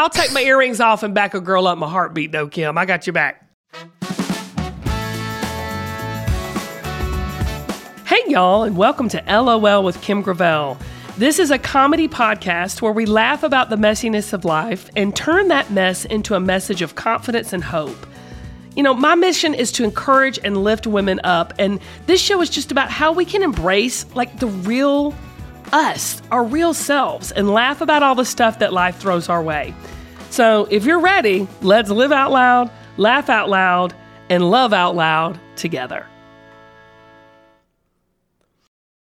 I'll take my earrings off and back a girl up my heartbeat, though, Kim. I got your back. Hey, y'all, and welcome to LOL with Kim Gravel. This is a comedy podcast where we laugh about the messiness of life and turn that mess into a message of confidence and hope. You know, my mission is to encourage and lift women up, and this show is just about how we can embrace like the real us, our real selves, and laugh about all the stuff that life throws our way. So, if you're ready, let's live out loud, laugh out loud, and love out loud together.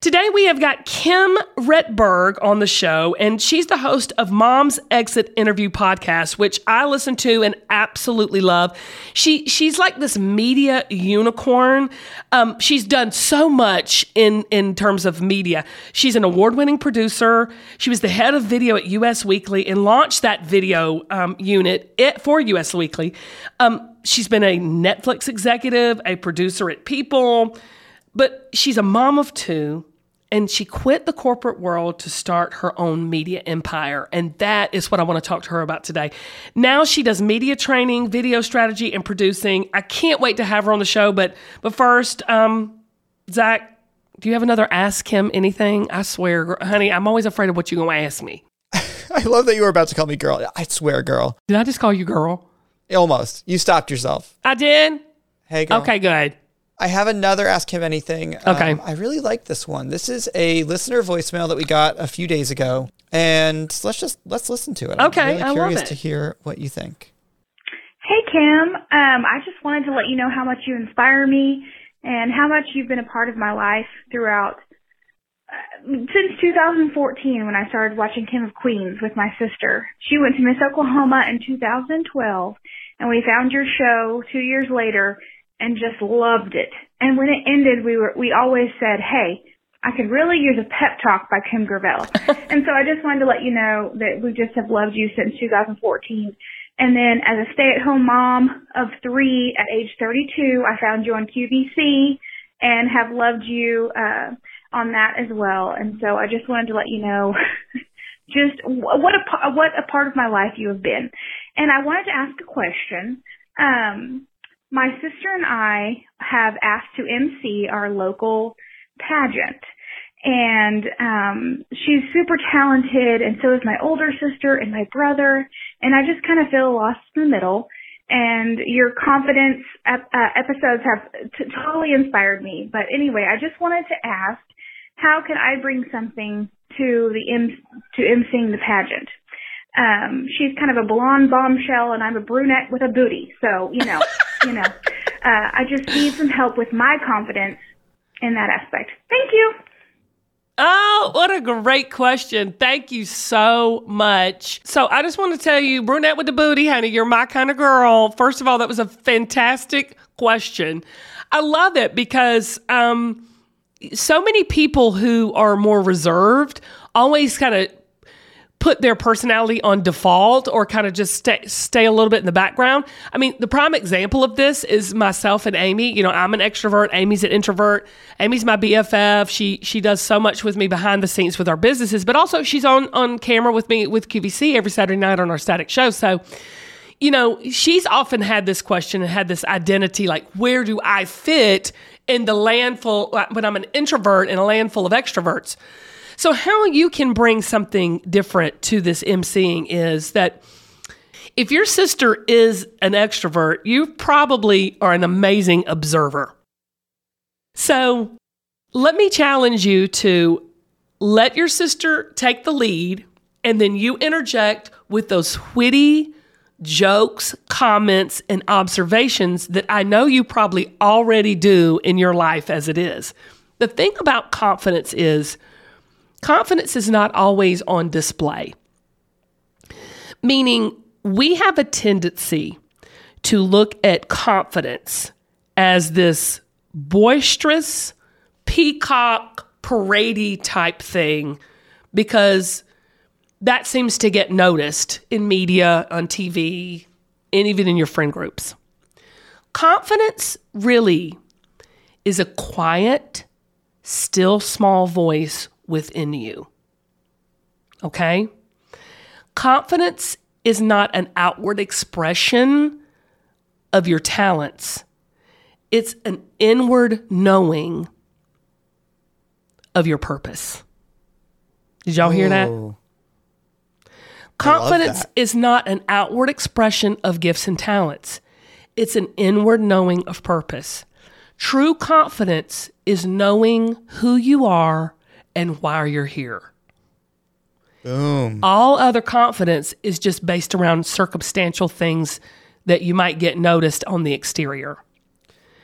Today we have got Kim Rittberg on the show, and she's the host of Mom's Exit Interview podcast, which I listen to and absolutely love. She she's like this media unicorn. Um, she's done so much in in terms of media. She's an award winning producer. She was the head of video at US Weekly and launched that video um, unit it, for US Weekly. Um, she's been a Netflix executive, a producer at People, but she's a mom of two and she quit the corporate world to start her own media empire. And that is what I want to talk to her about today. Now she does media training, video strategy, and producing. I can't wait to have her on the show. But but first, um, Zach, do you have another Ask Him anything? I swear, honey, I'm always afraid of what you're going to ask me. I love that you were about to call me girl. I swear, girl. Did I just call you girl? Almost. You stopped yourself. I did. Hey, girl. Okay, good. I have another Ask Him Anything. Okay. Um, I really like this one. This is a listener voicemail that we got a few days ago, and let's just let's listen to it. I'm Okay, really I love curious it. to hear what you think. Hey Kim, um, I just wanted to let you know how much you inspire me and how much you've been a part of my life throughout uh, since 2014 when I started watching Kim of Queens with my sister. She went to Miss Oklahoma in 2012 and we found your show two years later and just loved it. And when it ended, we were, we always said, hey, I could really use a pep talk by Kim Gravel. and so I just wanted to let you know that we just have loved you since 2014. And then as a stay-at-home mom of three at age 32, I found you on QVC and have loved you uh, on that as well. And so I just wanted to let you know just what a what a part of my life you have been. And I wanted to ask a question. Um, my sister and I have asked to MC our local pageant. And um she's super talented and so is my older sister and my brother and I just kind of feel lost in the middle and your confidence ep- uh, episodes have t- totally inspired me. But anyway, I just wanted to ask how can I bring something to the M- to emceeing the pageant? Um, she's kind of a blonde bombshell, and I'm a brunette with a booty. So you know, you know, uh, I just need some help with my confidence in that aspect. Thank you. Oh, what a great question. Thank you so much. So, I just want to tell you, brunette with the booty, honey, you're my kind of girl. First of all, that was a fantastic question. I love it because um, so many people who are more reserved always kind of put their personality on default or kind of just stay, stay a little bit in the background. I mean, the prime example of this is myself and Amy. You know, I'm an extrovert, Amy's an introvert. Amy's my BFF. She she does so much with me behind the scenes with our businesses, but also she's on on camera with me with QVC every Saturday night on our static show. So, you know, she's often had this question and had this identity like, where do I fit in the land full when I'm an introvert in a land full of extroverts? So, how you can bring something different to this emceeing is that if your sister is an extrovert, you probably are an amazing observer. So, let me challenge you to let your sister take the lead and then you interject with those witty jokes, comments, and observations that I know you probably already do in your life as it is. The thing about confidence is, confidence is not always on display. Meaning, we have a tendency to look at confidence as this boisterous, peacock, parady type thing because that seems to get noticed in media, on TV, and even in your friend groups. Confidence really is a quiet, still small voice within you. Okay? Confidence is not an outward expression of your talents, it's an inward knowing of your purpose. Did y'all hear that? Confidence that. is not an outward expression of gifts and talents, it's an inward knowing of purpose. True confidence is knowing who you are and why you're here. Boom. All other confidence is just based around circumstantial things that you might get noticed on the exterior.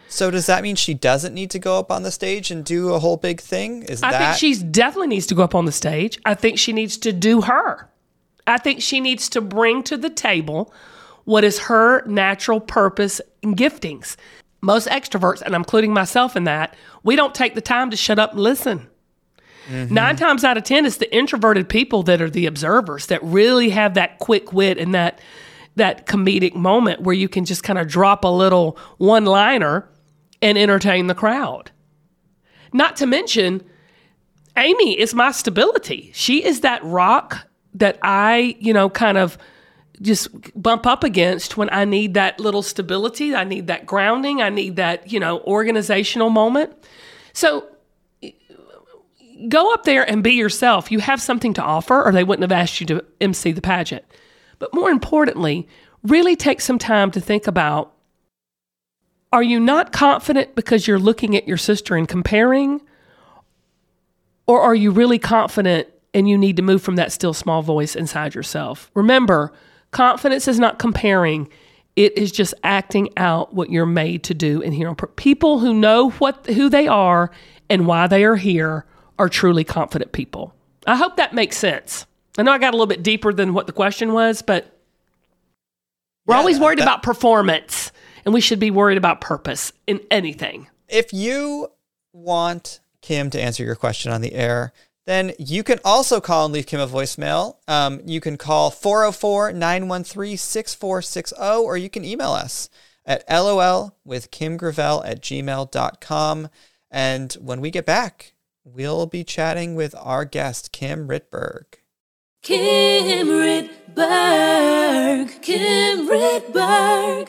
So does that mean she doesn't need to go up on the stage and do a whole big thing? Is I that think she definitely needs to go up on the stage. I think she needs to do her. I think she needs to bring to the table what is her natural purpose and giftings. Most extroverts, and I'm including myself in that, we don't take the time to shut up and listen. Mm-hmm. Nine times out of 10, it's the introverted people that are the observers that really have that quick wit and that, that comedic moment where you can just kind of drop a little one liner and entertain the crowd. Not to mention, Amy is my stability. She is that rock that I, you know, kind of just bump up against when I need that little stability. I need that grounding. I need that, you know, organizational moment. So go up there and be yourself. You have something to offer, or they wouldn't have asked you to MC the pageant. But more importantly, really take some time to think about are you not confident because you're looking at your sister and comparing? Or are you really confident and you need to move from that still small voice inside yourself? Remember, confidence is not comparing. It is just acting out what you're made to do in here. People who know what who they are and why they are here are truly confident people. I hope that makes sense. I know I got a little bit deeper than what the question was, but we're Yeah, always worried that- about performance, and we should be worried about purpose in anything. if you want Kim to answer your question on the air, then you can also call and leave Kim a voicemail. Um, you can call 404 913 6460, or you can email us at lol with Kim Gravel at gmail.com. And when we get back, we'll be chatting with our guest, Kim Rittberg. Kim Rittberg, Kim Rittberg.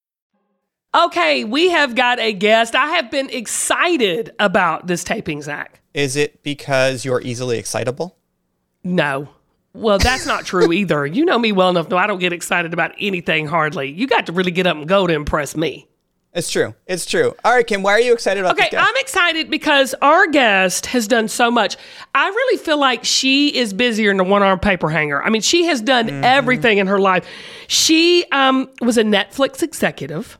Okay, we have got a guest. I have been excited about this taping, Zach. Is it because you're easily excitable? No. Well, that's not true either. You know me well enough. No, I don't get excited about anything hardly. You got to really get up and go to impress me. It's true. It's true. All right, Kim, why are you excited about Okay? I'm excited because our guest has done so much. I really feel like she is busier than a one arm paper hanger. I mean, she has done Mm-hmm. everything in her life. She um, was a Netflix executive.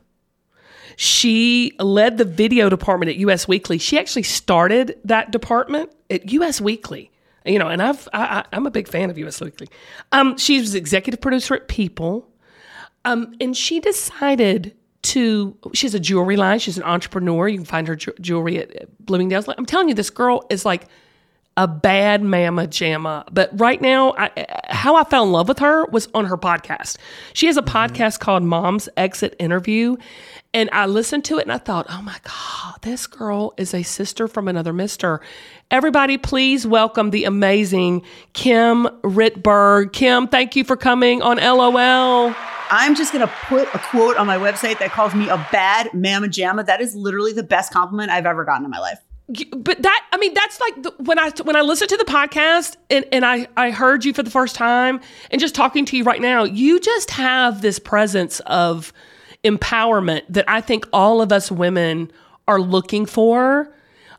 She led the video department at US Weekly. She actually started that department at US Weekly. You know, and I've I, I, I'm a big fan of US Weekly. Um, she was executive producer at People, um, and she decided to. She has a jewelry line. She's an entrepreneur. You can find her ju- jewelry at at Bloomingdale's. I'm telling you, this girl is like a bad mama jamma. But right now, I, how I fell in love with her was on her podcast. She has a podcast called Mom's Exit Interview. And I listened to it and I thought, oh my God, this girl is a sister from another mister. Everybody, please welcome the amazing Kim Rittberg. Kim, thank you for coming on LOL. I'm just going to put a quote on my website that calls me a bad mamma jamma. That is literally the best compliment I've ever gotten in my life. but that I mean that's like the, when I when I listened to the podcast and and I I heard you for the first time and just talking to you right now you just have this presence of empowerment that I think all of us women are looking for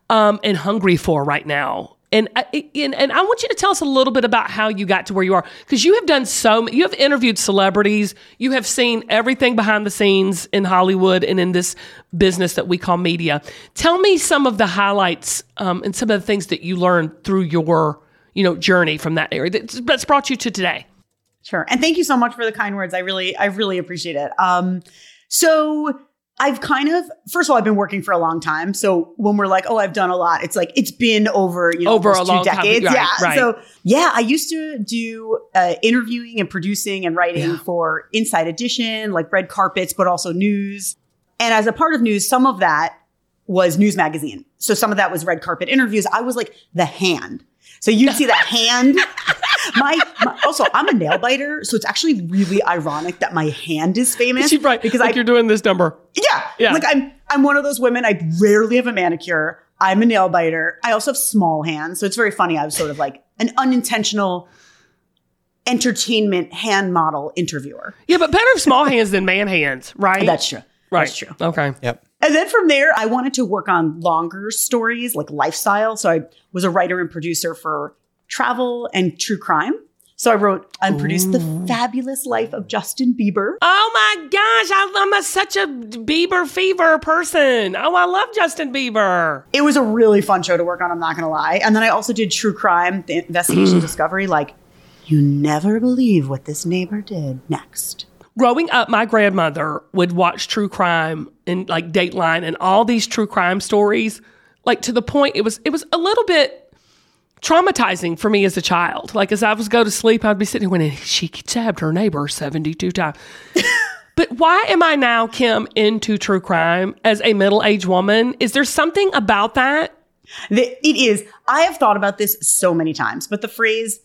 um, and hungry for right now. And, I- and and I want you to tell us a little bit about how you got to where you are because you have done so you have interviewed celebrities you have seen everything behind the scenes in Hollywood and in this business that we call media. Tell me some of the highlights um, and some of the things that you learned through your you know journey from that area that's, brought you to today. Sure. And thank you so much for the kind words. I really, I really appreciate it. Um, so I've kind of, first of all, I've been working for a long time. So when we're like, oh, I've done a lot, it's like, it's been over, you know, Over a almost two long time. decades. Right, yeah. right. So yeah, I used to do uh, interviewing and producing and writing Yeah. for Inside Edition, like red carpets, but also news. And as a part of news, some of that was news magazine. So some of that was red carpet interviews. I was like the hand. So you'd see the hand. My, my also, I'm a nail biter, so it's actually really ironic that my hand is famous She's right because like I you're doing this number. yeah, Yeah. like I'm I'm one of those women. I rarely have a manicure. I'm a nail biter. I also have small hands, so it's very funny. I was sort of like an unintentional entertainment hand model interviewer. Yeah, but better small hands than man hands, right? That's true. right. That's true. Okay. Yep. And then from there, I wanted to work on longer stories like lifestyle. So I was a writer and producer for travel and true crime. So I wrote and produced The Fabulous Life of Justin Bieber. Oh my gosh, I, I'm a, such a Bieber fever person. Oh, I love Justin Bieber. It was a really fun show to work on, I'm not going to lie. And then I also did true crime, the investigation discovery. Like, you never believe what this neighbor did next. Growing up, my grandmother would watch true crime and like Dateline and all these true crime stories, like to the point it was it was a little bit traumatizing for me as a child. Like as I was go to sleep, I'd be sitting here when she stabbed her neighbor 72 times. but why am I now, Kim, into true crime as a middle-aged woman? Is there something about that? The, it is. I have thought about this so many times, but the phrase,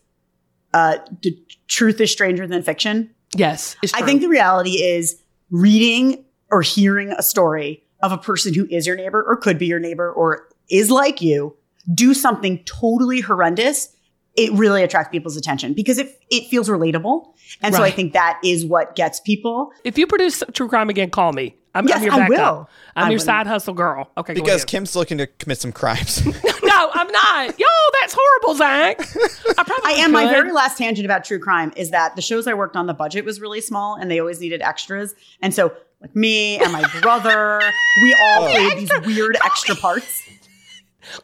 uh, the truth is stranger than fiction. Yes, I think the reality is reading or hearing a story of a person who is your neighbor or could be your neighbor or is like you do something totally horrendous. It really attracts people's attention because it it feels relatable, and so I think that is what gets people. If you produce true crime again, call me. I'm, I'm Yes, your I will. I'm I your will. side hustle girl. Okay, Because. Kim's looking to commit some crimes. no, I'm not. Yo, that's horrible, Zach. I probably I am. My very last tangent about true crime is that the shows I worked on, the budget was really small, and they always needed extras, and so like me and my brother, we all Oh. played these weird extra parts.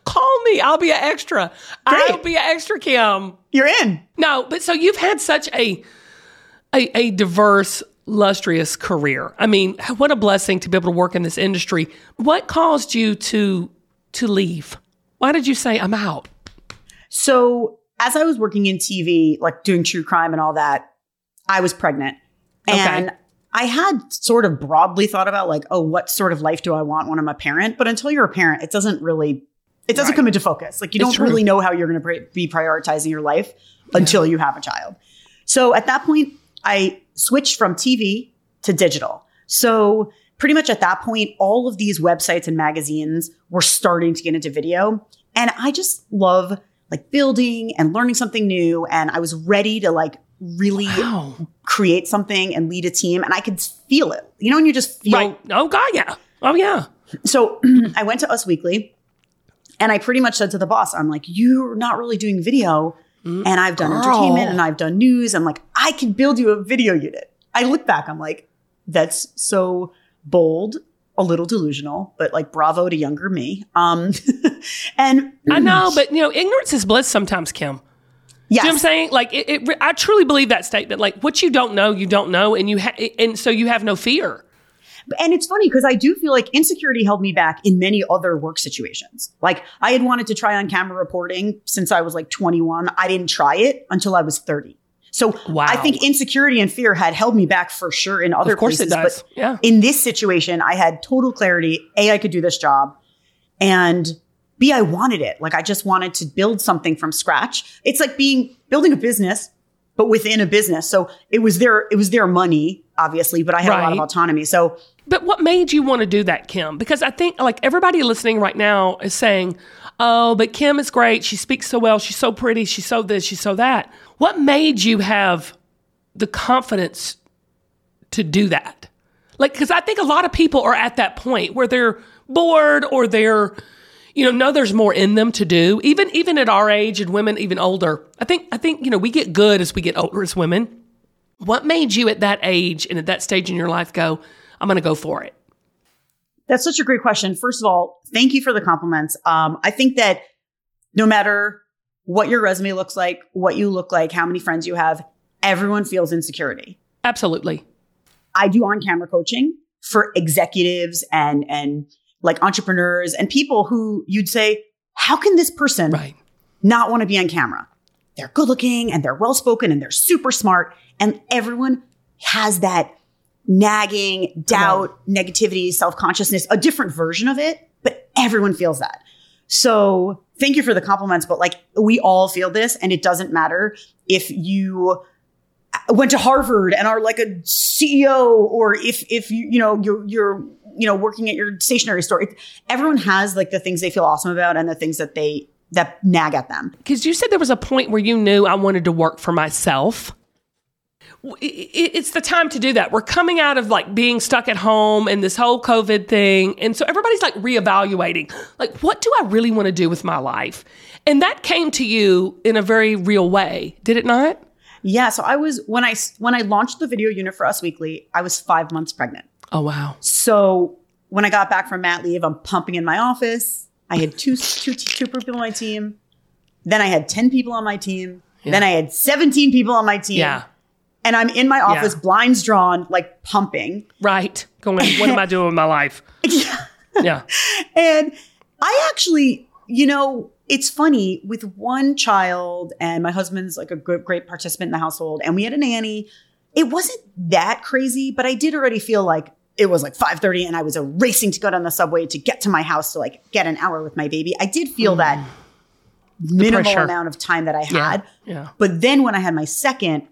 Call me. I'll be an extra. Great. I'll be an extra, Kim. You're in. No, but so you've had such a a, a diverse, lustrous career. I mean, what a blessing to be able to work in this industry. What caused you to to leave? Why did you say I'm out? So as I was working in TV, like doing true crime and all that, I was pregnant. And Okay. I had sort of broadly thought about like, oh, what sort of life do I want when I'm a parent? But until you're a parent, it doesn't really, it doesn't Right. come into focus. Like you It's don't true. really know how you're going to be prioritizing your life until you have a child. So at that point, I switched from TV to digital. So pretty much at that point, all of these websites and magazines were starting to get into video. And I just love like building and learning something new. And I was ready to like really Wow. create something and lead a team. And I could feel it. You know, when you just feel Right. Oh God, yeah. Oh yeah. so I went to Us Weekly and I pretty much said to the boss, I'm like, you're not really doing video. And I've done Girl. entertainment and I've done news. I'm like, I can build you a video unit. I look back, I'm like, that's so bold a little delusional, but like bravo to younger me. Um, and I know, but you know, ignorance is bliss sometimes, Kim. yes, you know what I'm saying? Like, it, it, I truly believe that statement. Like, what you don't know, you don't know, and you ha- and so you have no fear. And it's funny because I do feel like insecurity held me back in many other work situations. Like I had wanted to try on camera reporting since I was like 21. I didn't try it until I was 30. So Wow. I think insecurity and fear had held me back for sure in other Of course places. it does. But Yeah. in this situation, I had total clarity. A, I could do this job. And B, I wanted it. Like I just wanted to build something from scratch. It's like being building a business, but within a business. So it was their it was their money, obviously, but I had a lot of autonomy. So But what made you want to do that, Kim? Because I think like everybody listening right now is saying, "Oh, but Kim is great. She speaks so well. She's so pretty. She's so this. She's so that." What made you have the confidence to do that? Like, because I think a lot of people are at that point where they're bored or they're, you know, know there's more in them to do. Even even at our age and women even older, I think I think you know we get good as we get older as women. What made you at that age and at that stage in your life go? I'm going to go for it. That's such a great question. First of all, thank you for the compliments. Um, I think that no matter what your resume looks like, what you look like, how many friends you have, everyone feels insecurity. Absolutely. I do on camera coaching for executives and and like entrepreneurs and people who you'd say, how can this person Right. not want to be on camera? They're good looking and they're well spoken and they're super smart. And everyone has that nagging doubt, negativity, self consciousness, a different version of it, but everyone feels that. So thank you for the compliments, but like we all feel this and it doesn't matter if you uh, went to Harvard and are like a CEO or if, if you, you know, you're, you're, you know, working at your stationery store. It, everyone has like the things they feel awesome about and the things that they, that nag at them. Because you said there was a point where you knew I wanted to work for myself. W- i- i- It's the time to do that. We're coming out of like being stuck at home and this whole COVID thing. And so everybody's like reevaluating, like, what do I really want to do with my life? And that came to you in a very real way, did it not? Yeah. So I was, when I, when I launched the video unit for Us Weekly, I was five months pregnant. Oh, wow. So when I got back from mat leave, I'm pumping in my office. I had two, two, two people on my team. Then I had 10 people on my team. Then I had 17 people on my team. Yeah. And I'm in my office, Yeah. blinds drawn, like pumping. Right. Going, what am I doing with my life? Yeah. Yeah. And I actually, you know, it's funny with one child, and my husband's like a good, great participant in the household, and we had a nanny. It wasn't that crazy, but I did already feel like it was like 5:30 and I was racing to go down the subway to get to my house to like get an hour with my baby. I did feel that mm. minimal pressure. amount of time that I Yeah. had. Yeah. But then when I had my second,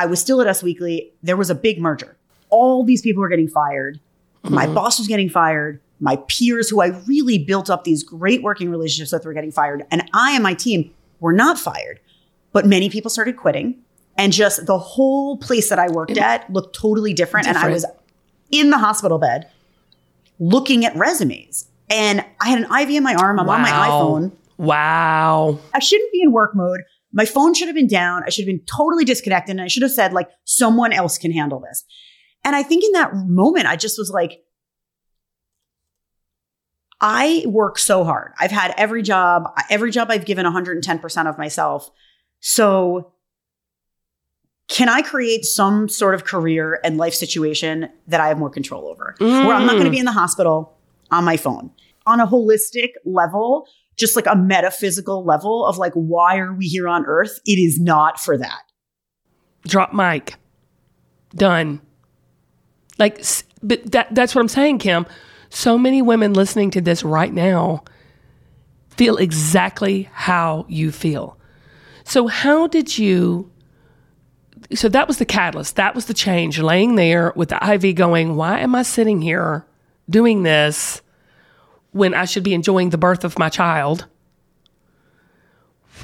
I was still at Us Weekly. There was a big merger. All these people were getting fired. My mm-hmm. boss was getting fired. My peers, who I really built up these great working relationships with, were getting fired. And I and my team were not fired. But many people started quitting. And just the whole place that I worked mm. at looked totally different. And I was in the hospital bed looking at resumes. And I had an IV in my arm. I'm on my iPhone. Wow. I shouldn't be in work mode. My phone should have been down. I should have been totally disconnected. And I should have said, like, someone else can handle this. And I think in that moment, I just was like, I work so hard. I've had every job, every job I've given 110% of myself. So can I create some sort of career and life situation that I have more control over? Where I'm not going to mm. be in the hospital on my phone. On a holistic level, just like a metaphysical level of like, why are we here on earth? It is not for that. drop mic. Done. Like but that that's what i'm saying kim. So many women listening to this right now feel exactly how you feel. So how did you so that was the catalyst. That was the change. Laying there with the iv going why am i sitting here doing this when i should be enjoying the birth of my child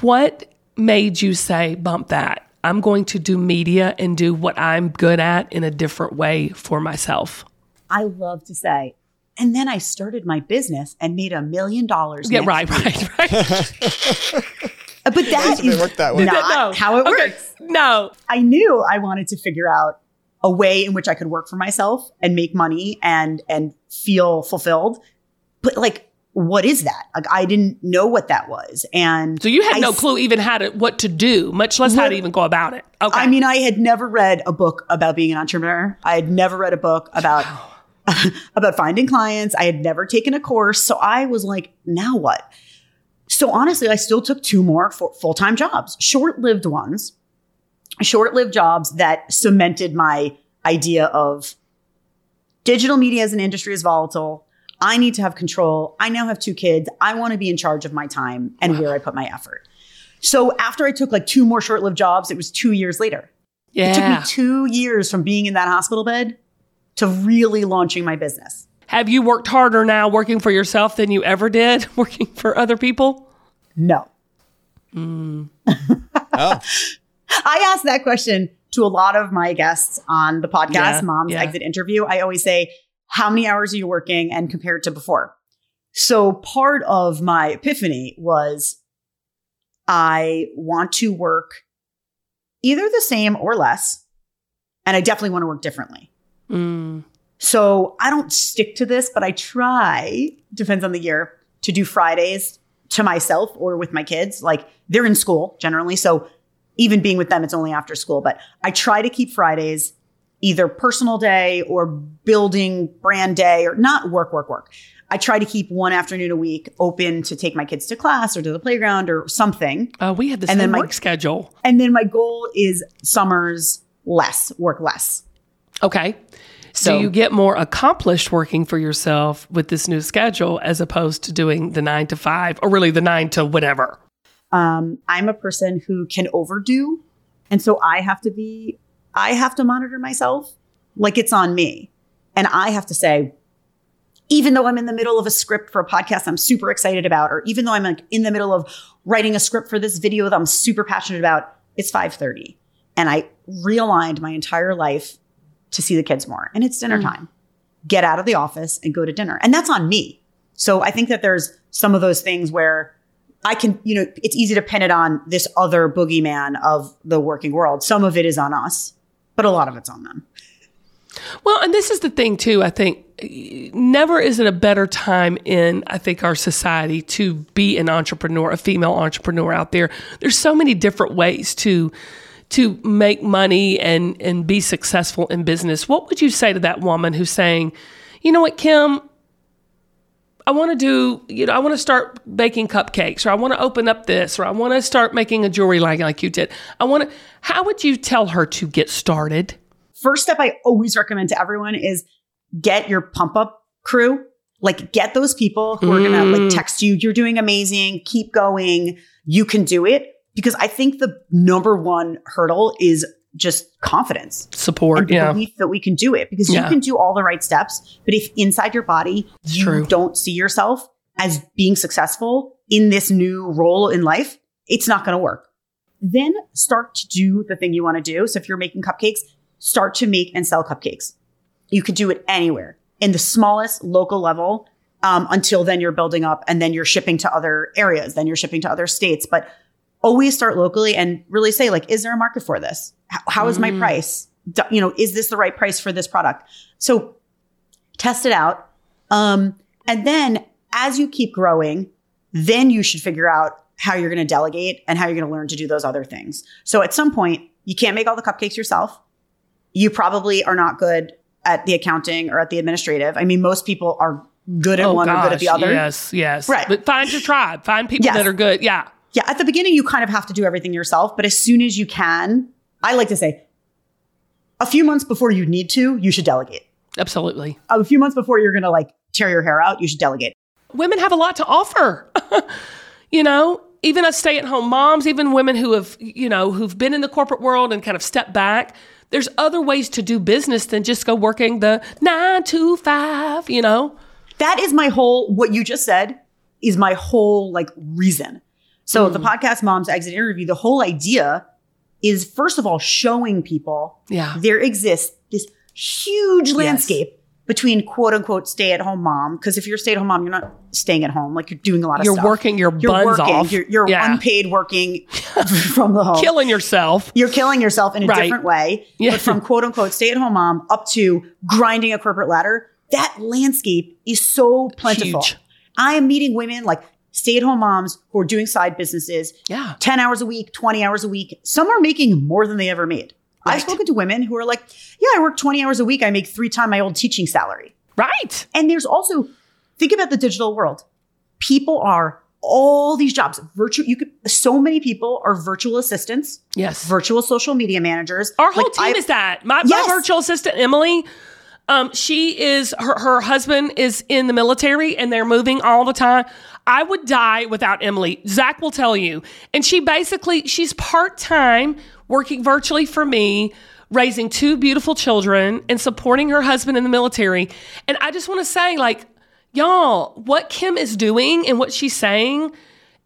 what made you say, bump that? I'm going to do media and do what I'm good at in a different way for myself. I love to say, and then I started my business and made a million dollars. Yeah, right, week. right, right. Uh, But that Doesn't work that way. not No. how it Okay, works. No. I knew I wanted to figure out a way in which I could work for myself and make money and and feel fulfilled. But like, what is that? Like, I didn't know what that was, and So you had I no clue even how to what to do, much less how to even go about it. Okay. I mean, I had never read a book about being an entrepreneur. I had never read a book about about finding clients. I had never taken a course. So I was like, now what? So honestly, I still took two more full time jobs, short lived ones, short lived jobs that cemented my idea of digital media as an industry is volatile. I need to have control. I now have two kids. I want to be in charge of my time and where I put my effort. So after I took like two more short lived jobs, it was two years later. Yeah. It took me two years from being in that hospital bed to really launching my business. Have you worked harder now working for yourself than you ever did working for other people? No. Hmm. Oh, I ask that question to a lot of my guests on the podcast, Yeah, Mom's yeah. Exit Interview. I always say, How many hours are you working and compared to before? So part of my epiphany was I want to work either the same or less. And I definitely want to work differently. Mm. So I don't stick to this, but I try, depends on the year, to do Fridays to myself or with my kids. Like they're in school generally. So even being with them, it's only after school. But I try to keep Fridays either personal day or building brand day or not work, work, work. I try to keep one afternoon a week open to take my kids to class or to the playground or something. Uh, we had the And same then my- work schedule. And then my goal is summers less, work less. Okay. So So- you get more accomplished working for yourself with this new schedule as opposed to doing the nine to five or really the nine to whatever. um, I'm a person who can overdo. And so I have to be, I have to monitor myself like it's on me. And I have to say, even though I'm in the middle of a script for a podcast I'm super excited about, or even though I'm like in the middle of writing a script for this video that I'm super passionate about, it's 5:30. And I realigned my entire life to see the kids more. And it's dinner mm. time. Get out of the office and go to dinner. And that's on me. So I think that there's some of those things where I can, you know, it's easy to pin it on this other boogeyman of the working world. Some of it is on us, but a lot of it's on them. Well, and this is the thing too. I think never is it a better time in I think our society to be an entrepreneur, a female entrepreneur out there. There's so many different ways to to make money and and be successful in business. What would you say to that woman who's saying, "You know what, Kim, I want to do, you know, I want to start baking cupcakes or I want to open up this or I want to start making a jewelry line like you did. I want to How would you tell her to get started? First step I always recommend to everyone is get your pump up crew. Like get those people who are going to like mm. text you, you're doing amazing, keep going, you can do it. Because I think the number one hurdle is just confidence. Support, and yeah. belief that we can do it because Yeah. you can do all the right steps. But if inside your body It's you true. don't see yourself as being successful in this new role in life, it's not going to work. Then start to do the thing you want to do. So if you're making cupcakes, start to make and sell cupcakes. You could do it anywhere in the smallest local level. Um, until then, you're building up, and then you're shipping to other areas. Then you're shipping to other states. But always start locally and really say, like, is there a market for this? How, how is my price? Do- you know, is this the right price for this product? So test it out. Um, and then as you keep growing, then you should figure out how you're going to delegate and how you're going to learn to do those other things. So at some point, you can't make all the cupcakes yourself. You probably are not good at the accounting or at the administrative. I mean, most people are good at one or good at the other. Oh, Yes, yes. Right. But find your tribe. Find people Yes. that are good. Yeah. Yeah, at the beginning, you kind of have to do everything yourself, but as soon as you can, I like to say, a few months before you need to, you should delegate. Absolutely. A few months before you're going to like tear your hair out, you should delegate. Women have a lot to offer. you know, even us stay-at-home moms, even women who have, you know, who've been in the corporate world and kind of stepped back. There's other ways to do business than just go working the nine to five, you know? That is my whole, what you just said is my whole like reason. So the hmm. podcast Mom's Exit Interview, the whole idea is first of all, showing people Yeah. there exists this huge landscape between quote unquote stay at home mom. Because if you're a stay at home mom, you're not staying at home. Like you're doing a lot of You're stuff. working your you're buns working. off. You're, you're Yeah. unpaid working from the home. Killing yourself. You're killing yourself in a Right. different way. Yeah. But from quote unquote stay at home mom up to grinding a corporate ladder, that landscape is so plentiful. Huge. I am meeting women like stay at home moms who are doing side businesses, Yeah. 10 hours a week, 20 hours a week. Some are making more than they ever made. I've spoken to women who are like, yeah, I work 20 hours a week. I make three times my old teaching salary. Right. And there's also, think about the digital world. People are all these jobs, virtual, you could, so many people are virtual assistants, Yes. virtual social media managers. Our whole Like, team I- is that. My, Yes. my virtual assistant, Emily, um, she is her, her husband is in the military and they're moving all the time. I would die without Emily. Zach will tell you. And she basically she's part time working virtually for me, raising two beautiful children and supporting her husband in the military. And I just want to say, like, y'all, what Kim is doing and what she's saying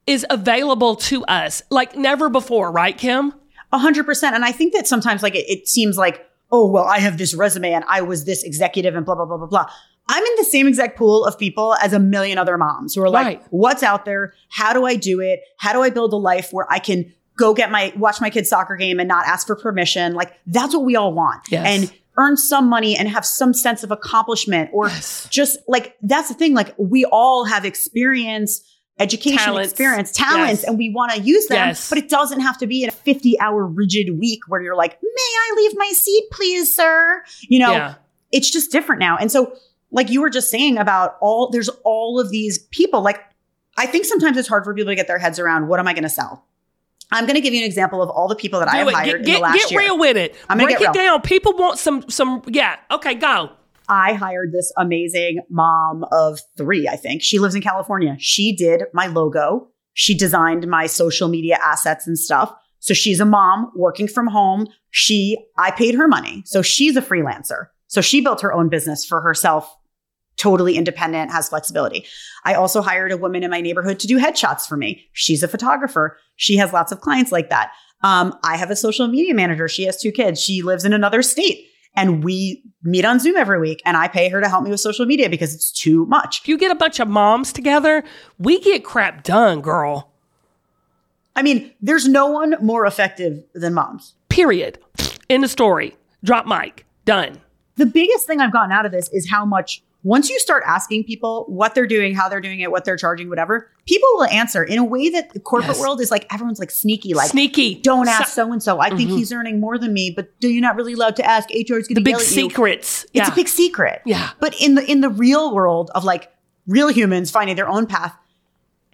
is available to us like never before, right, Kim? A hundred percent. And I think that sometimes like it, it seems like, oh, well, I have this resume and I was this executive and blah, blah, blah, blah, blah. I'm in the same exact pool of people as a million other moms who are like, Right. what's out there? How do I do it? How do I build a life where I can go get my, watch my kid's soccer game and not ask for permission? Like that's what we all want. Yes. And earn some money and have some sense of accomplishment or Yes. just like, that's the thing. Like we all have experience, education, Talents. experience, talents, Yes. and we want to use them, Yes. but it doesn't have to be in a 50 hour rigid week where you're like, may I leave my seat, please, sir? You know, Yeah. it's just different now. And so, like you were just saying about all, there's all of these people. Like, I think sometimes it's hard for people to get their heads around what am I going to sell? I'm going to give you an example of all the people that I have it. hired Get, in the get, last get year. real with it. I'm gonna Break get it real. down. People want some some yeah. Okay, go. I hired this amazing mom of three, I think. She lives in California. She did my logo. She designed my social media assets and stuff. So she's a mom working from home. She, I paid her money. So she's a freelancer. So she built her own business for herself, totally independent, has flexibility. I also hired a woman in my neighborhood to do headshots for me. She's a photographer. She has lots of clients like that. Um, I have a social media manager. She has two kids. She lives in another state and we meet on Zoom every week and I pay her to help me with social media because it's too much. If you get a bunch of moms together, we get crap done, girl. I mean, there's no one more effective than moms. Period. In the story. Drop mic. Done. The biggest thing I've gotten out of this is how much once you start asking people what they're doing, how they're doing it, what they're charging, whatever, people will answer in a way that the corporate Yes. world is like everyone's like sneaky, like Sneaky. don't ask so and so. I think mm-hmm. he's earning more than me, but do you not really allowed to ask? HR is going the to big yell at you. secrets. It's a big secret. Yeah. But in the in the real world of like real humans finding their own path,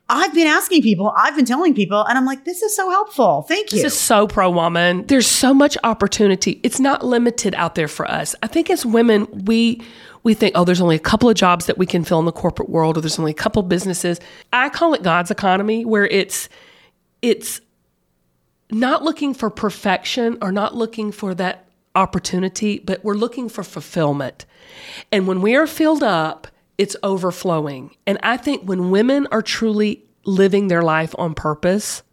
I've been asking people, I've been telling people, and I'm like, this is so helpful. Thank you. This is so pro woman. There's so much opportunity. It's not limited out there for us. I think as women, we we think, oh, there's only a couple of jobs that we can fill in the corporate world, or there's only a couple of businesses. I call it God's economy, where it's it's not looking for perfection or not looking for that opportunity, but we're looking for fulfillment. And when we are filled up, it's overflowing. And I think when women are truly living their life on purpose,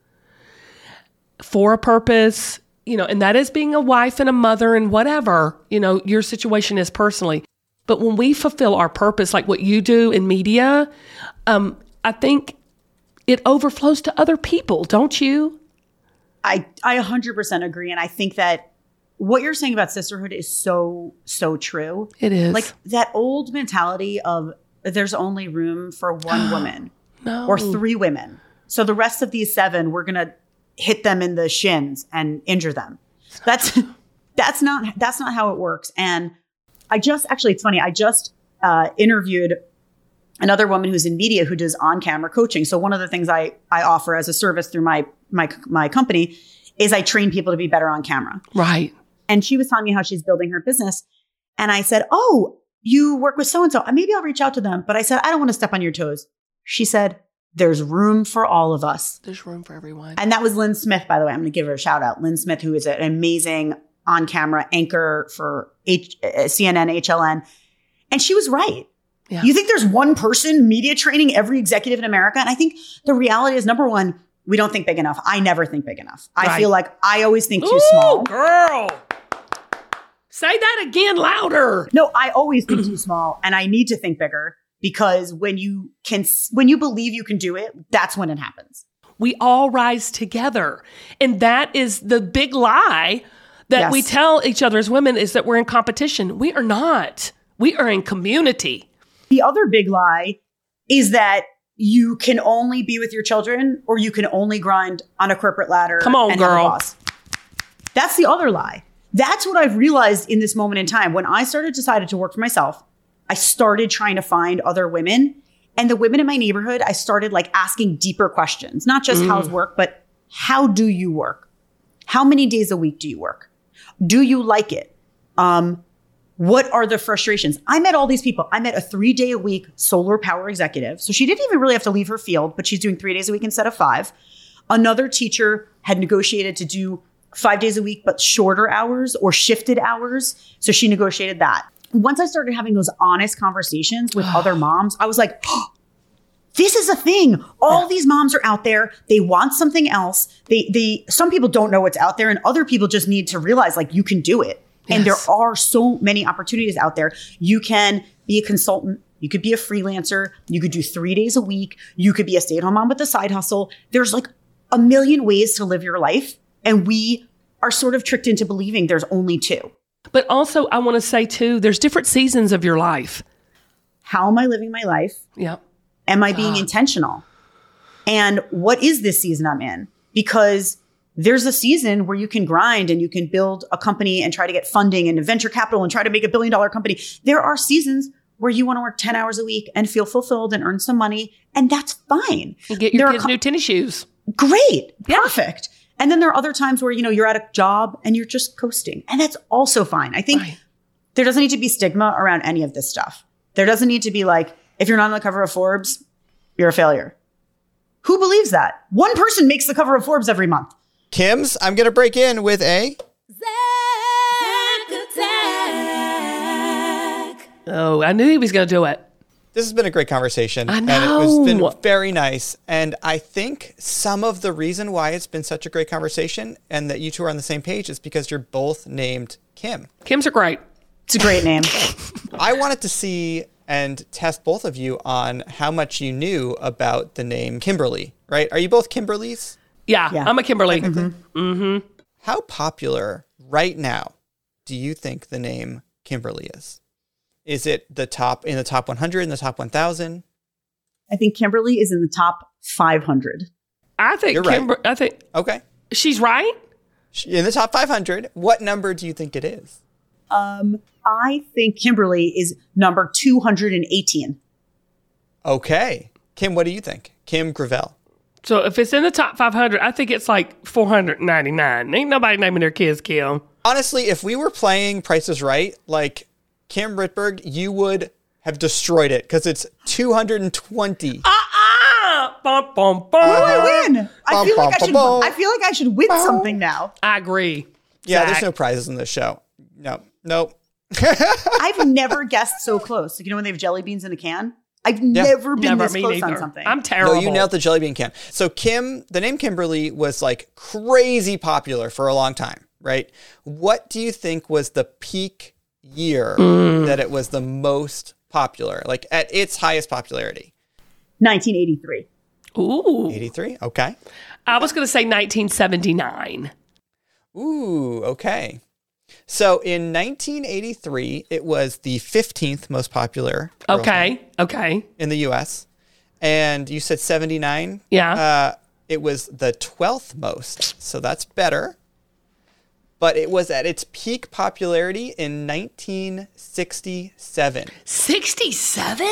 for a purpose, you know, and that is being a wife and a mother and whatever, you know, your situation is personally. But when we fulfill our purpose, like what you do in media, um, I think it overflows to other people, don't you? I I 100% agree, and I think that what you're saying about sisterhood is so so true. It is. Like that old mentality of there's only room for one woman no. or three women, so the rest of these seven we're gonna hit them in the shins and injure them. That's that's not that's not how it works. And I just actually it's funny. I just uh, interviewed another woman who's in media who does on-camera coaching. So one of the things I I offer as a service through my my my company is I train people to be better on camera. Right. And she was telling me how she's building her business, and I said, "Oh, you work with so and so. Maybe I'll reach out to them." But I said, "I don't want to step on your toes." She said, "There's room for all of us." There's room for everyone. And that was Lynn Smith, by the way. I'm going to give her a shout out. Lynn Smith, who is an amazing on camera anchor for H- uh, CNN, HLN. And she was right. Yeah. You think there's one person media training every executive in America? And I think the reality is number one, we don't think big enough. I never think big enough. I feel like I always think too Ooh, small. girl. Say that again louder. No, I always think too small and I need to think bigger because when you can, when you believe you can do it, that's when it happens. We all rise together. And that is the big lie that Yes. we tell each other as women is that we're in competition. We are not. We are in community. The other big lie is that you can only be with your children or you can only grind on a corporate ladder. Come on, and have a girl. boss. That's the other lie. That's what I've realized in this moment in time. When I started decided to work for myself, I started trying to find other women. And the women in my neighborhood, I started like asking deeper questions, not just how's mm. work, but how do you work? How many days a week do you work? Do you like it? Um, what are the frustrations? I met all these people. I met a three day a week solar power executive. So she didn't even really have to leave her field, but she's doing three days a week instead of five. Another teacher had negotiated to do five days a week, but shorter hours or shifted hours. So she negotiated that. Once I started having those honest conversations with other moms, I was like, this is a thing. All these moms are out there. They want something else. They, they, some people don't know what's out there and other people just need to realize like you can do it. And there are so many opportunities out there. You can be a consultant. You could be a freelancer. You could do three days a week. You could be a stay at home mom with a side hustle. There's like a million ways to live your life. And we are sort of tricked into believing there's only two. But also, I want to say too, there's different seasons of your life. How am I living my life? Yeah. Am I being ah. intentional? And what is this season I'm in? Because there's a season where you can grind and you can build a company and try to get funding and venture capital and try to make a billion dollar company. There are seasons where you want to work 10 hours a week and feel fulfilled and earn some money. And that's fine. You get your are kids co- new tennis shoes. Great. Yeah. Perfect. And then there are other times where, you know, you're at a job and you're just coasting. And that's also fine. I think Right. there doesn't need to be stigma around any of this stuff. There doesn't need to be like, if you're not on the cover of Forbes, you're a failure. Who believes that? One person makes the cover of Forbes every month. Kim's, I'm going to break in with a. Zack attack. Oh, I knew he was going to do it. This has been a great conversation. I And it was know. been very nice. And I think some of the reason why it's been such a great conversation and that you two are on the same page is because you're both named Kim. Kim's are great. It's a great name. I wanted to see and test both of you on how much you knew about the name Kimberly, right? Are you both Kimberlys? Yeah, Yeah. I'm a Kimberly. mm-hmm How popular right now do you think the name Kimberly is? Is it the top in the top 100 in the top 1000? I think Kimberly is in the top 500. I think You're right. I think Okay. she's right. In the top 500, what number do you think it is? Um, I think Kimberly is number 218. Okay. Kim, what do you think? Kim Gravel. So if it's in the top 500, I think it's like 499. Ain't nobody naming their kids Kim. Honestly, if we were playing Price is Right, like Kim Rittberg, you would have destroyed it because it's 220. Ah, bum, bum, bum. I win. I Bum, feel like I bum, should. bum, I feel like I should win something now. I agree. yeah, there's Zach. no prizes in this show. No, no. I've never guessed so close. Like, you know when they have jelly beans in a can? I've never been Never this close neither. on something. I'm terrible. No, terrible. you nailed the jelly bean can. So Kim, the name Kimberly was like crazy popular for a long time, right? What do you think was the peak year Mm. that it was the most popular, like at its highest popularity? 1983. Ooh. 83. Okay. I was going to say 1979. Ooh, okay. So in 1983, it was the 15th most popular girl's name Okay. Okay. in the US. And you said 79? Yeah. Uh, it was the 12th most. So that's better. But it was at its peak popularity in 1967. 67?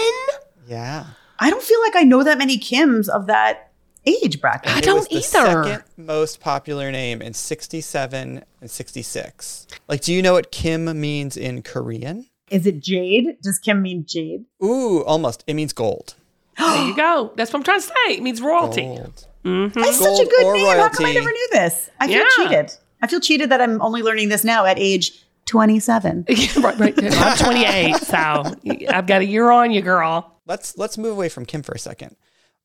Yeah. I don't feel like I know that many Kims of that age bracket. I it don't was the either. second most popular name in 67 and 66. Like, do you know what Kim means in Korean? Is it Jade? Does Kim mean Jade? Ooh, almost. It means gold. There you go. That's what I'm trying to say. It means royalty. Gold. Mm-hmm. That's such a good or name. How come I never knew this? I feel Yeah. cheated. I feel cheated that I'm only learning this now at age 27. right, right. I'm 28, so I've got a year on you, girl. Let's let's move away from Kim for a second.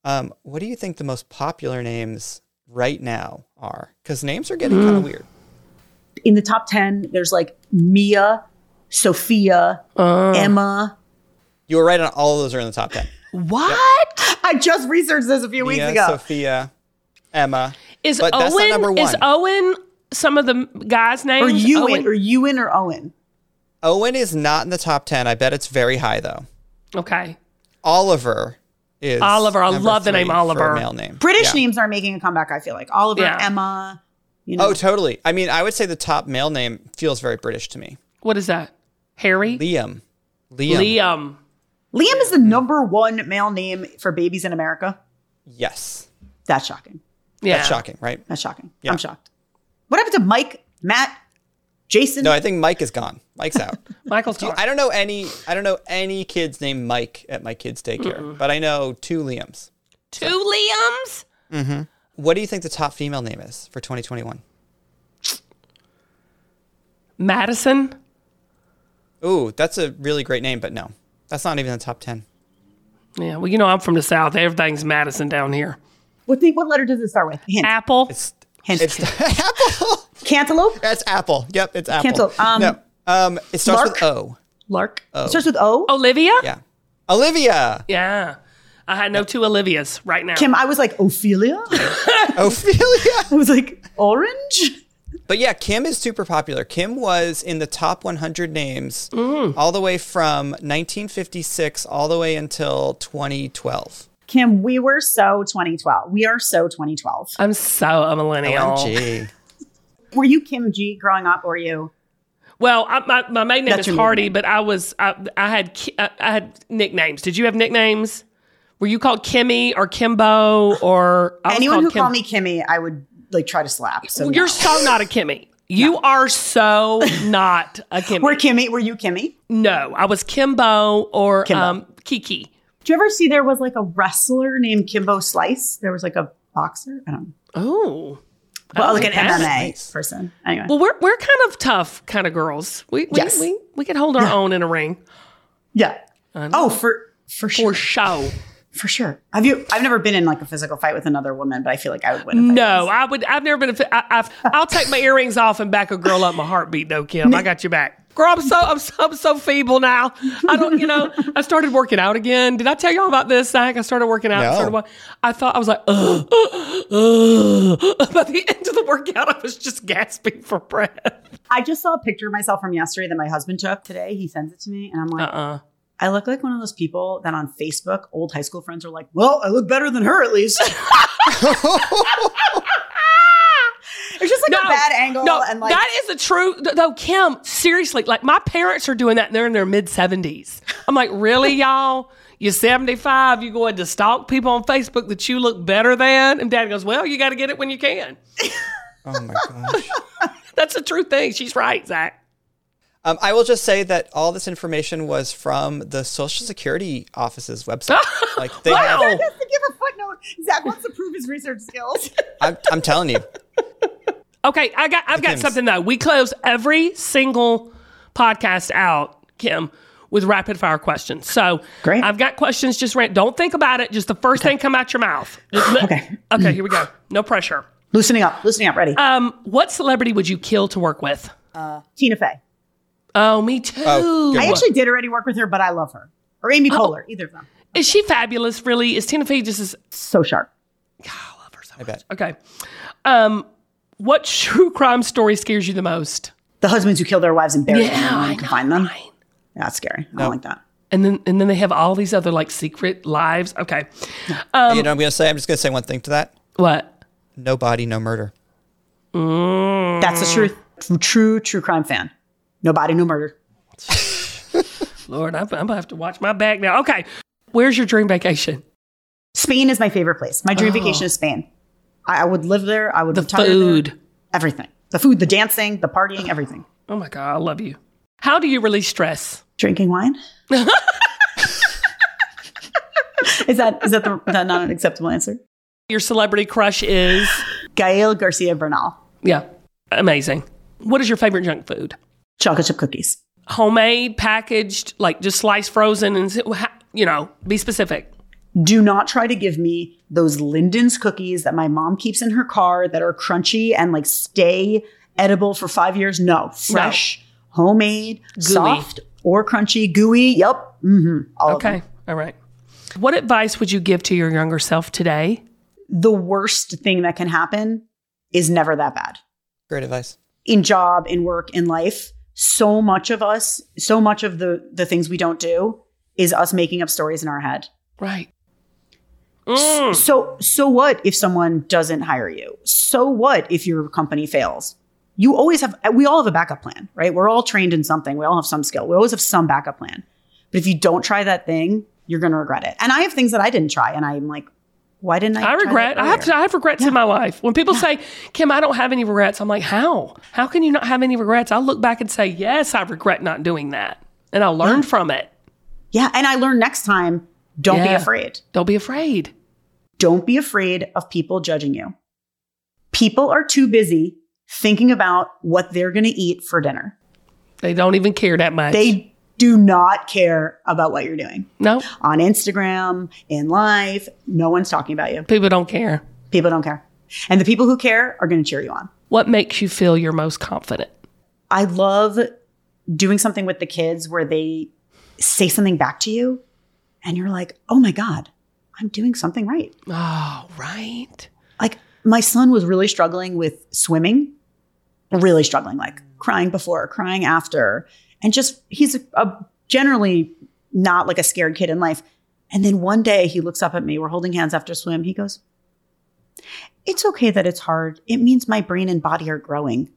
Um, what do you think the most popular names right now are? Because names are getting Hmm. kind of weird. In the top 10, there's like Mia, Sophia, Uh. Emma. You were right on all of those are in the top ten. What? I just researched this a few weeks ago. Sophia, Emma. Is but that's not Owen number one. is Owen some of the guys' names? Or Ewan, Owen? or Ewan or Owen. Owen is not in the top 10. I bet it's very high, though. okay. Oliver is. Oliver, I love the name for a Oliver. male name. British Yeah. names are making a comeback. I feel like Oliver, Yeah. Emma. You know, Oh, totally. I mean, I would say the top male name feels very British to me. What is that? Harry? Liam. Liam. Liam. Liam is the number one male name for babies in America. Yes. That's shocking. Yeah. That's shocking, right? That's shocking. Yeah. I'm shocked. What happened to Mike, Matt, Jason? No, I think Mike is gone. Mike's out. Michael's Do you- gone. I don't know any. I don't know any kids named Mike at my kids' daycare, but I know two Liams. Two Liams? Mhm. What do you think the top female name is for 2021? Madison? Ooh, that's a really great name, but no, that's not even the top 10. Yeah, well, you know, I'm from the South. Everything's Madison down here. What, thing, what letter does it start with? Hint. Apple? It's Hint. it's Apple. Cantaloupe? That's Apple. Yep, it's Apple. Cancel. Um, no, um, it starts Lark? with O. Lark? It starts with O. Olivia? Yeah, Olivia, Yeah. I had no two Olivias right now. Kim, I was like, Ophelia? Ophelia. I was like, Orange? But yeah, Kim is super popular. Kim was in the top 100 names Mm. all the way from 1956 all the way until 2012. Kim, we were so 2012. We are so 2012. I'm so a millennial. OMG. Were you Kim G growing up? Or were you? Well, I, my, my maiden name That's is Hardy, name. but I was I, I had I, I had nicknames. Did you have nicknames? Were you called Kimmy or Kimbo or I was Anyone who Kim- called me Kimmy, I would like try to slap. So Well, You're no. so not a Kimmy. You are so not a Kimmy. Were Kimmy? Were you Kimmy? no, I was Kimbo or Kimbo. Um, Kiki. Do you ever see there was like a wrestler named Kimbo Slice? There was like a boxer. I don't know. Oh. Well, I oh, like an. MMA Nice. person. Anyway. Well, we're we're kind of tough kind of girls. We we Yes. we, we can hold our own in a ring yeah. Oh, for for for sure. show. For sure. Have you? I've never been in like a physical fight with another woman, but I feel like I would win. No, was. I would. I've never been. A, I, I've, I'll take my earrings off and back a girl up my heartbeat. though, Kim. I got your back. Girl, I'm so I'm so, I'm so feeble now. I don't. You know, I started working out again. Did I tell y'all about this, Zach? I started working out. No. Started, wa- I thought I was like, ugh, ugh. By the end of the workout, I was just gasping for breath. I just saw a picture of myself from yesterday that my husband took today. He sends it to me, and I'm like, Uh-uh. I look like one of those people that on Facebook, old high school friends are like, "Well, I look better than her at least." it's just like a bad angle, No, and like that is a truth, Though Kim, seriously, like my parents are doing that, and they're in their mid seventies. I'm like, really, y'all? You're 75. You going to stalk people on Facebook that you look better than? And Dad goes, well, you got to get it when you can. Oh my gosh. That's a true thing. She's right, Zach. Um, I will just say that all this information was from the Social Security office's website. like they Wow. have, Zach has to give a footnote. Zach wants to prove his research skills. I'm, I'm telling you. Okay, I got. I've got something though. We close every single podcast out, Kim, with rapid fire questions. So Great. I've got questions. Just ran. Don't think about it. Just the first thing come out your mouth. Just Okay. Okay. Here we go. No pressure. loosening up, loosening up, ready. Um, what celebrity would you kill to work with? Uh, Tina Fey. Oh, me too. Oh, I one. actually did already work with her, but I love her. Or Amy Oh. Poehler, either of them. Is she fabulous? Really? Is Tina Fey just as So sharp. I love her so I much. bet. okay? Um, what true crime story scares you the most? The husbands who kill their wives and bury them Yeah, and no I one can find them. right? Yeah, that's scary. I don't like that. And then and then they have all these other like secret lives. Okay. you Um, know, what I'm gonna say. I'm just gonna say one thing to that. What? No body, no murder. That's the truth. True, true, true crime fan. No body, no murder. Lord, I'm, I'm gonna have to watch my back now. Okay. Where's your dream vacation? Spain is my favorite place. My dream vacation is Spain. I, I would live there. I would The retire there. food. Everything. The food, the dancing, the partying, everything. Oh my God, I love you. How do you release stress? Drinking wine. is that is that, the, that not an acceptable answer? Your celebrity crush is Gael Garcia Bernal. yeah, amazing. What is your favorite junk food? Chocolate chip cookies. Homemade, packaged, like just sliced, frozen, and you know, be specific. Do not try to give me those Linden's cookies that my mom keeps in her car that are crunchy and like stay edible for five years. No, fresh, homemade, soft or crunchy, gooey. Yep. Mm-hmm. All. Okay, all right. What advice would you give to your younger self today? the worst thing that can happen is never that bad. Great advice. In job, in work, in life, so much of us, so much of the the things we don't do is us making up stories in our head. Right. Mm. So so what if someone doesn't hire you? So what if your company fails? You always have we all have a backup plan, right? We're all trained in something. We all have some skill. We always have some backup plan. But if you don't try that thing, you're going to regret it. And I have things that I didn't try and I'm like why didn't I? I try regret. I have earlier? I have regrets in my life. When people say, "Kim, I don't have any regrets," I'm like, "How? How can you not have any regrets?" I look back and say, "Yes, I regret not doing that, and I learned from it." Yeah, and I learned next time, don't be afraid. Don't be afraid. Don't be afraid of people judging you. People are too busy thinking about what they're going to eat for dinner. They don't even care that much. They do not care about what you're doing. no, On Instagram, in life, no one's talking about you. people don't care. People don't care. And the people who care are going to cheer you on. What makes you feel you're most confident? I love doing something with the kids where they say something back to you and you're like, oh my God, I'm doing something right. Oh, right. Like my son was really struggling with swimming, really struggling, like crying before, crying after. And just, he's a, a generally not like a scared kid in life. And then one day he looks up at me, we're holding hands after swim. He goes, It's okay that it's hard. It means my brain and body are growing.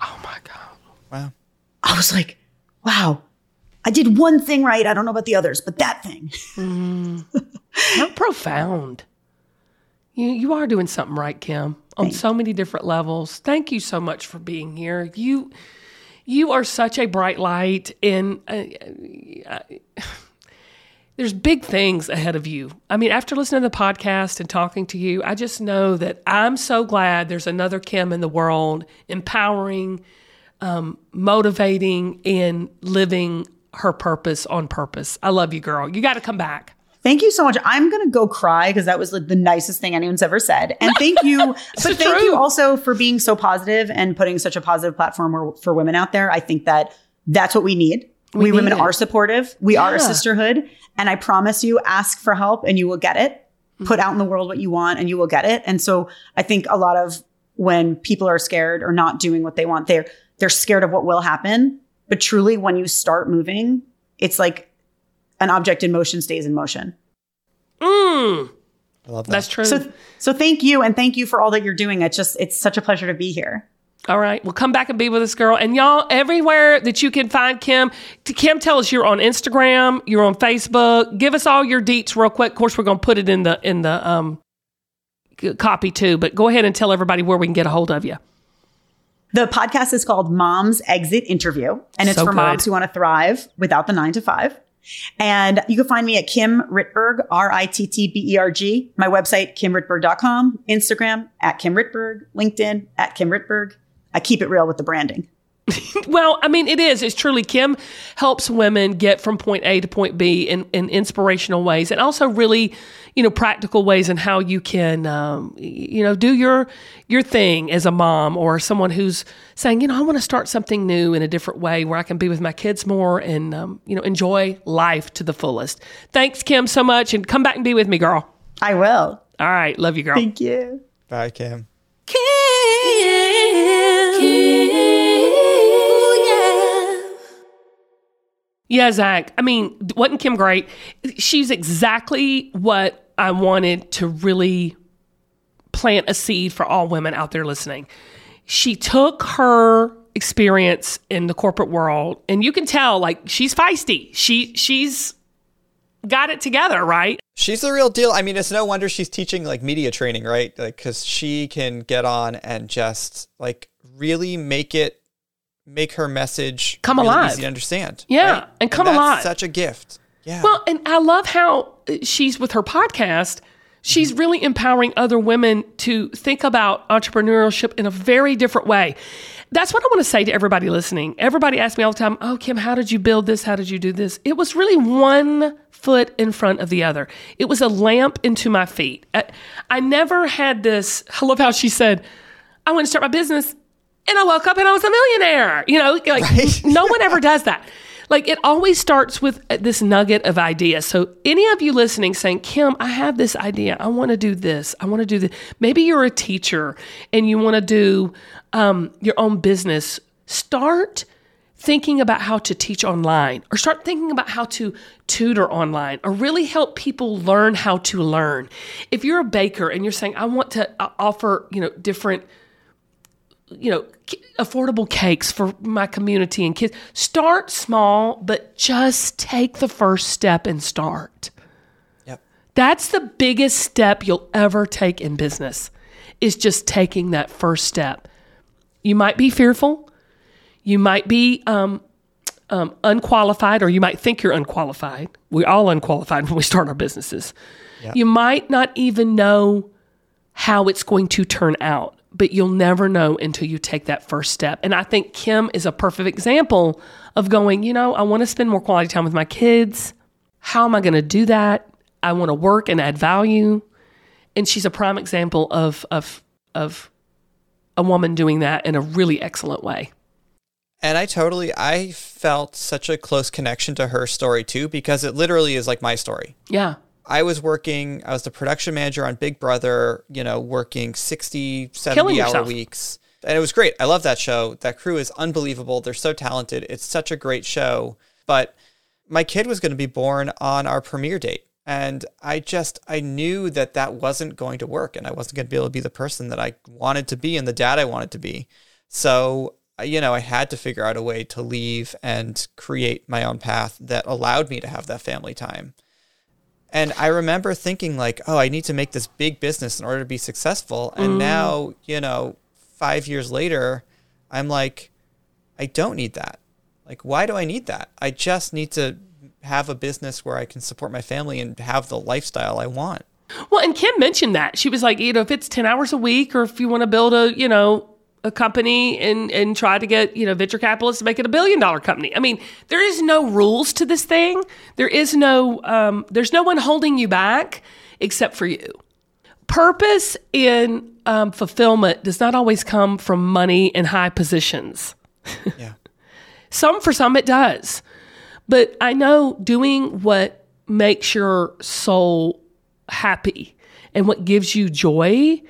Oh my god. Wow. I was like, wow, I did one thing right. I don't know about the others, but that thing. Mm-hmm. How profound. You you are doing something right, Kim, on so many different levels. Thank you so much for being here. You you are such a bright light and uh, uh, there's big things ahead of you. I mean, after listening to the podcast and talking to you, I just know that I'm so glad there's another Kim in the world empowering, um, motivating, and living her purpose on purpose. I love you, girl. You got to come back. Thank you so much. I'm going to go cry because that was like the nicest thing anyone's ever said. And thank you. but thank you also for being so positive and putting such a positive platform for women out there. I think that that's what we need. We, need women it. are supportive. We are a sisterhood. And I promise you, ask for help and you will get it. Mm-hmm. Put out in the world what you want and you will get it. And so I think a lot of when people are scared or not doing what they want, they're they're scared of what will happen. But truly, when you start moving, it's like an object in motion stays in motion. Mm, I love that. that's true. So, so thank you, and thank you for all that you're doing. It's just, it's such a pleasure to be here. All right. Well, come back and be with us, girl. And y'all, everywhere that you can find Kim, Kim, tell us you're on Instagram, you're on Facebook. Give us all your deets real quick. Of course, we're going to put it in the in the um copy too. But go ahead and tell everybody where we can get a hold of you. The podcast is called Mom's Exit Interview, and it's So for good. moms who want to thrive without the nine to five. And you can find me at Kim Rittberg, R I T T B E R G. My website, kimrittberg.com, Instagram at Kim Rittberg, LinkedIn at Kim Rittberg. I keep it real with the branding. Well, I mean, it is. It's truly Kim helps women get from point A to point B in, in inspirational ways, and also really, you know, practical ways in how you can, um, you know, do your your thing as a mom or someone who's saying, you know, I want to start something new in a different way where I can be with my kids more and, um, you know, enjoy life to the fullest. Thanks, Kim, so much, and come back and be with me, girl. I will. All right, love you, girl. Thank you. Bye, Kim. Yeah, Zach. I mean, wasn't Kim great? She's exactly what I wanted to really plant a seed for all women out there listening. She took her experience in the corporate world, and you can tell, like, she's feisty. She she's got it together, right? She's the real deal. I mean, it's no wonder she's teaching like media training, right? Like, because she can get on and just like really make it, make her message Come really alive. easy to understand. Yeah, right? and come that's alive. Such a gift. Yeah. Well, and I love how uh, she's with her podcast. She's really empowering other women to think about entrepreneurship in a very different way. That's what I want to say to everybody listening. Everybody asks me all the time, Oh, Kim, how did you build this? How did you do this? It was really one foot in front of the other. It was a lamp into my feet. I, I never had this. I love how she said, I want to start my business and I woke up and I was a millionaire. You know, like Right. no one ever does that. Like it always starts with this nugget of idea. So any of you listening saying, Kim, I have this idea. I want to do this. I want to do this. Maybe you're a teacher and you want to do um, your own business. Start thinking about how to teach online or start thinking about how to tutor online or really help people learn how to learn. If you're a baker and you're saying, I want to uh, offer, you know, different you know, affordable cakes for my community and kids. Start small, but just take the first step and start. Yep. That's the biggest step you'll ever take in business is just taking that first step. You might be fearful. You might be um, um, unqualified, or you might think you're unqualified. We're all unqualified when we start our businesses. Yep. You might not even know how it's going to turn out but you'll never know until you take that first step. And I think Kim is a perfect example of going, you know, I want to spend more quality time with my kids. How am I going to do that? I want to work and add value. And she's a prime example of of of a woman doing that in a really excellent way. And I totally I felt such a close connection to her story too because it literally is like my story. Yeah. I was working, I was the production manager on Big Brother, you know, working 60, 70 Killing hour yourself. weeks. And it was great. I love that show. That crew is unbelievable. They're so talented. It's such a great show. But my kid was going to be born on our premiere date. And I just, I knew that that wasn't going to work and I wasn't going to be able to be the person that I wanted to be and the dad I wanted to be. So, uh, you know, I had to figure out a way to leave and create my own path that allowed me to have that family time. And I remember thinking like, oh, I need to make this big business in order to be successful. And mm. now, you know, 5 years later, I'm like I don't need that. Like why do I need that? I just need to have a business where I can support my family and have the lifestyle I want. Well, and Kim mentioned that. She was like, you know, if it's 10 hours a week or if you want to build a, you know, a company and and try to get, you know, venture capitalists to make it a billion dollar company. I mean, there is no rules to this thing. There is no um there's no one holding you back except for you. Purpose and um, fulfillment does not always come from money and high positions. Yeah. Some for some it does. But I know doing what makes your soul happy and what gives you joy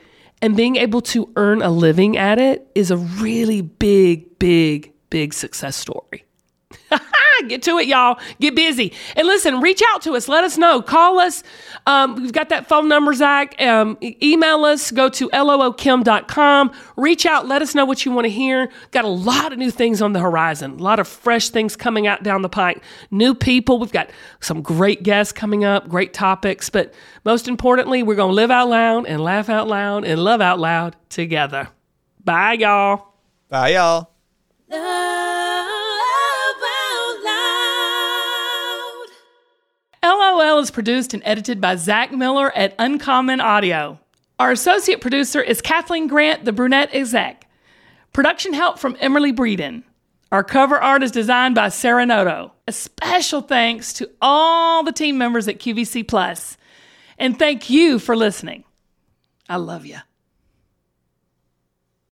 and being able to earn a living at it is a really big, big, big success story. Get to it, y'all. Get busy. And listen, reach out to us. Let us know. Call us. Um, we've got that phone number, Zach. Um, email us. Go to lookim.com. Reach out. Let us know what you want to hear. Got a lot of new things on the horizon. A lot of fresh things coming out down the pike. New people. We've got some great guests coming up, great topics. But most importantly, we're going to live out loud and laugh out loud and love out loud together. Bye, y'all. Bye y'all. LOL is produced and edited by Zach Miller at Uncommon Audio. Our associate producer is Kathleen Grant, the brunette exec. Production help from Emily Breeden. Our cover art is designed by Sarah Noto. A special thanks to all the team members at QVC Plus. And thank you for listening. I love you.